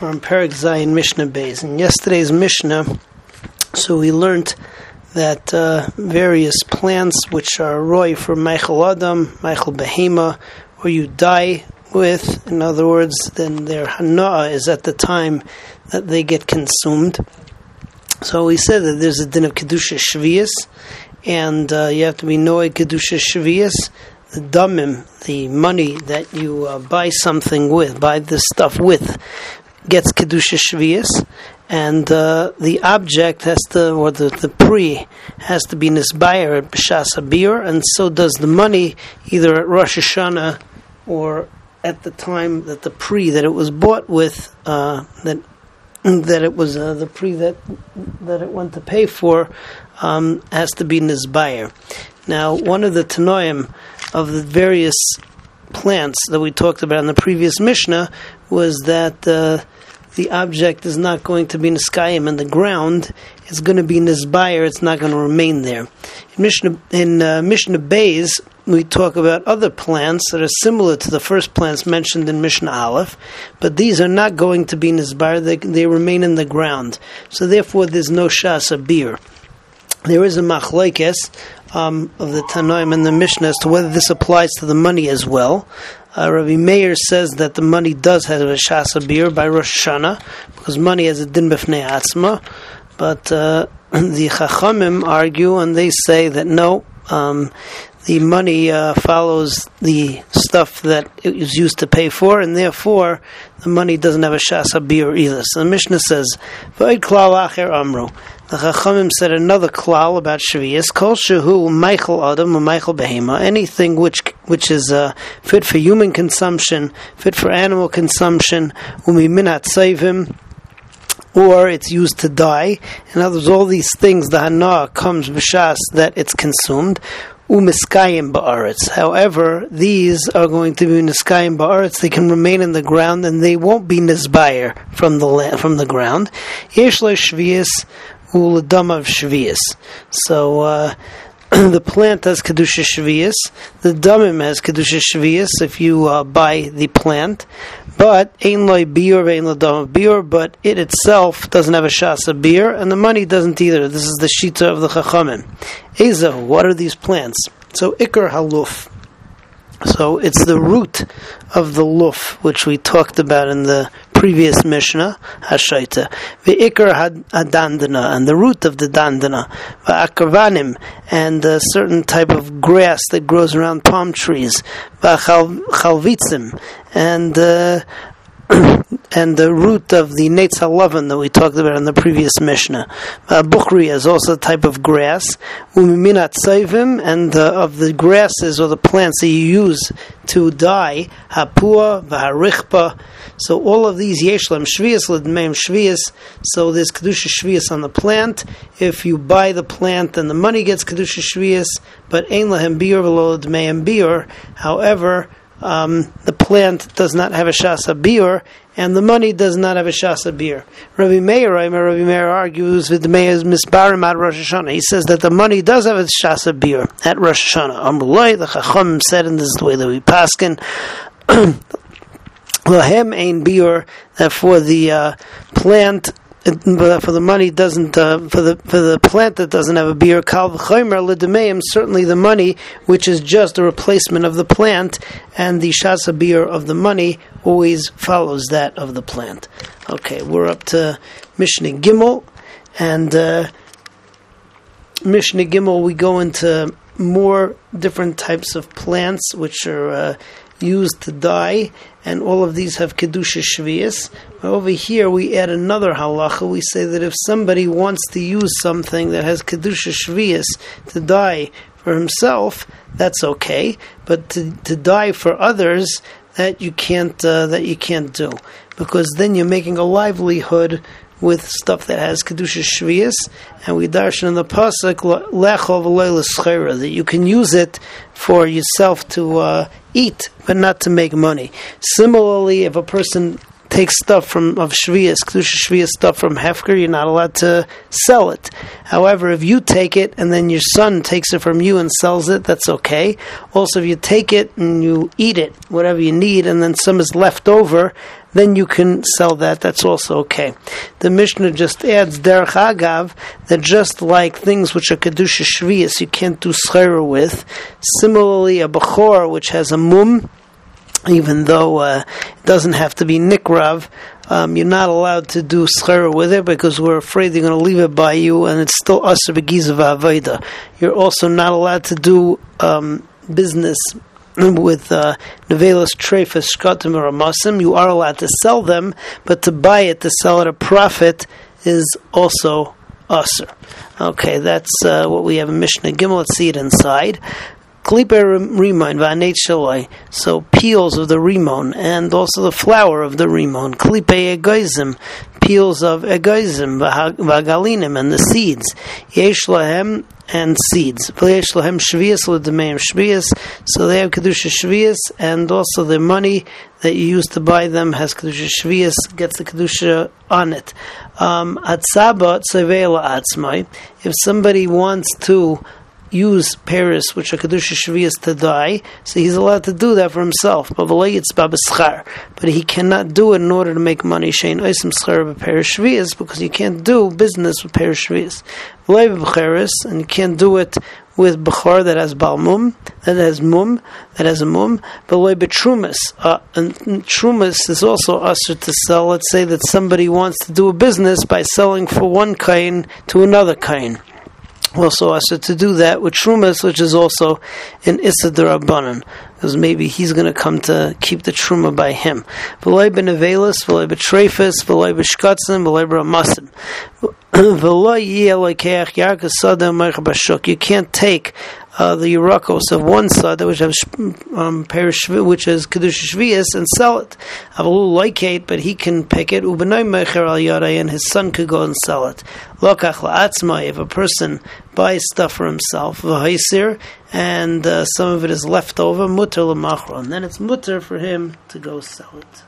We're on Perik Zayin Mishnah Bays. In yesterday's Mishnah, so we learned that uh, various plants which are roy for Michael Adam, Michael Behema, or you dye with, in other words, then their hana is at the time that they get consumed. So we said that there's a din of Kedusha Shvias, and uh, you have to be Noe Kedusha Shvias, the damim, the money that you uh, buy something with, buy this stuff with, gets kedusha shvius, and uh, the object has to, or the, the pre has to be nisbayer at b'shas abir, and so does the money, either at Rosh Hashanah or at the time that the pre that it was bought with, uh, that that it was uh, the pre that that it went to pay for, um, has to be nisbayer. Now, one of the tanoim of the various plants that we talked about in the previous Mishnah was that uh, the object is not going to be in the ground; it's going to be nisbayer. It's not going to remain there. In Mishnah in uh, Mishnah Bays, we talk about other plants that are similar to the first plants mentioned in Mishnah Aleph, but these are not going to be nisbayer. They, they remain in the ground, so therefore there's no shas biur. There is a machlekes um, of the Tanoim and the Mishnah as to whether this applies to the money as well. Uh, Rabbi Meir says that the money does have a shasa biur by Rosh Hashanah because money has a din b'fnei atzma, but uh, the Chachamim argue and they say that no, um, the money uh, follows the stuff that it was used to pay for, and therefore the money doesn't have a shasa biur either. So the Mishnah says, "V'oid klal acher amru." The Chachamim said another klal about Shavias, Kol Shehu Michael Adam or Michael Behema, anything which which is uh, fit for human consumption, fit for animal consumption, Umi Minat Savim, or it's used to dye. In other words, all these things, the Hana comes b'shas that it's consumed. Umiskayim ba'aretz. However, these are going to be niskayim ba'aretz. They can remain in the ground and they won't be nisbayer from the land, from the ground. Yesh shvius uladam of shvius. So uh, the plant has kedusha shvius. The damim has kedusha shvius. If you uh, buy the plant, but ein loy biur ein ladam biur. But it itself doesn't have a shasa biur, and the money doesn't either. This is the shita of the chachamim. Eza, what are these plants? So ikar haluf. So it's the root of the luf, which we talked about in the previous Mishnah, Hashaita. Ve'ikar hadandana, and the root of the dandana. Ve'akarvanim, and a certain type of grass that grows around palm trees. Ve'chalvitzim, and uh, and the root of the Netz that we talked about in the previous Mishnah. Uh, Bukhri is also a type of grass. Umiminat Saivim, and uh, of the grasses or the plants that you use to dye, Hapua, Vaharichpa. So all of these, Yeshlam Shvias, Ledmeim Shvias. So there's Kedusha Shvias on the plant. If you buy the plant, then the money gets Kedusha Shvias, but Ein Lahem Biur, Velo Ledmeim Biur. However, um, the plant does not have a shasa biur, and the money does not have a shasa biur. Rabbi Meir, Rabbi Meir argues with the Meir's misbarim at Rosh Hashanah. He says that the money does have a shasa beer at Rosh Hashanah. Amrullah, the Chacham said, and this is the way that we paskin. Lahem ein biur that for the uh, plant for the money doesn't uh, for the for the plant that doesn't have a biur kal v'chomer certainly the money which is just a replacement of the plant and the shasa biur of the money always follows that of the plant. Okay, we're up to Mishnah Gimel and uh, Gimel we go into more different types of plants which are uh, used to dye, and all of these have kedusha shvius. Over here, we add another halacha. We say that if somebody wants to use something that has kedusha shvius to dye for himself, that's okay. But to, to dye for others, that you can't uh, that you can't do because then you're making a livelihood with stuff that has kedusha shvius, and we darshan in the pasuk lechol that you can use it for yourself to uh, eat, but not to make money. Similarly, if a person takes stuff from of shvius, kedusha shvius stuff from hefker, you're not allowed to sell it. However, if you take it and then your son takes it from you and sells it, that's okay. Also, if you take it and you eat it, whatever you need, and then some is left over, then you can sell that. That's also okay. The Mishnah just adds derech agav that just like things which are kedusha shvius you can't do schera with. Similarly, a bechor which has a mum, even though uh, it doesn't have to be nikrav, um, you're not allowed to do schera with it because we're afraid they're going to leave it by you, and it's still usher begizav avoda. You're also not allowed to do um, business with uh, nevelas trefus shkatim or amasim. You are allowed to sell them, but to buy it to sell at a profit is also usher. Okay, that's uh, what we have in Mishnah Gimel. Let's see it inside. Klipe rimon v'aneit shaloi. So peels of the rimon and also the flower of the rimon. Klipe egoizim. Peels of egoizim v'agalinim and the seeds. Yesh lahem and seeds. V'yesh lahem shvius l'demeim shvius. So they have kedusha shvius and also the money that you use to buy them has kedusha shvius gets the kedusha on it. Um, atzaba tzevela atzmai. If somebody wants to use Paris, which are Kedusha Shvias, to dye, so he's allowed to do that for himself. But he cannot do it in order to make money. Shein Oisim Schar Paris Shvias, because you can't do business with Paris Shvias. And you can't do it with Bechor that has Balmum, that has Mum, that has a Mum, but loy betrumas. Uh, and Trumas is also usher to sell. Let's say that somebody wants to do a business by selling for one kain to another kain also asked to do that with Trumas, which is also in Issa Rabbanan, because maybe he's going to come to keep the Truma by him. V'loy benevelis, v'loy betrefis, v'loy b'shkatzim, v'loy b'ramasim. You can't take uh, the Yurakos of one side, which has um, which is Kedush Shvias, and sell it. Avalu like but he can pick it. Ubenay Mecher al and his son could go and sell it. Lokach la'atzmai, if a person buys stuff for himself, v'haisir, and uh, some of it is left over, mutter l'machron, then it's mutter for him to go sell it.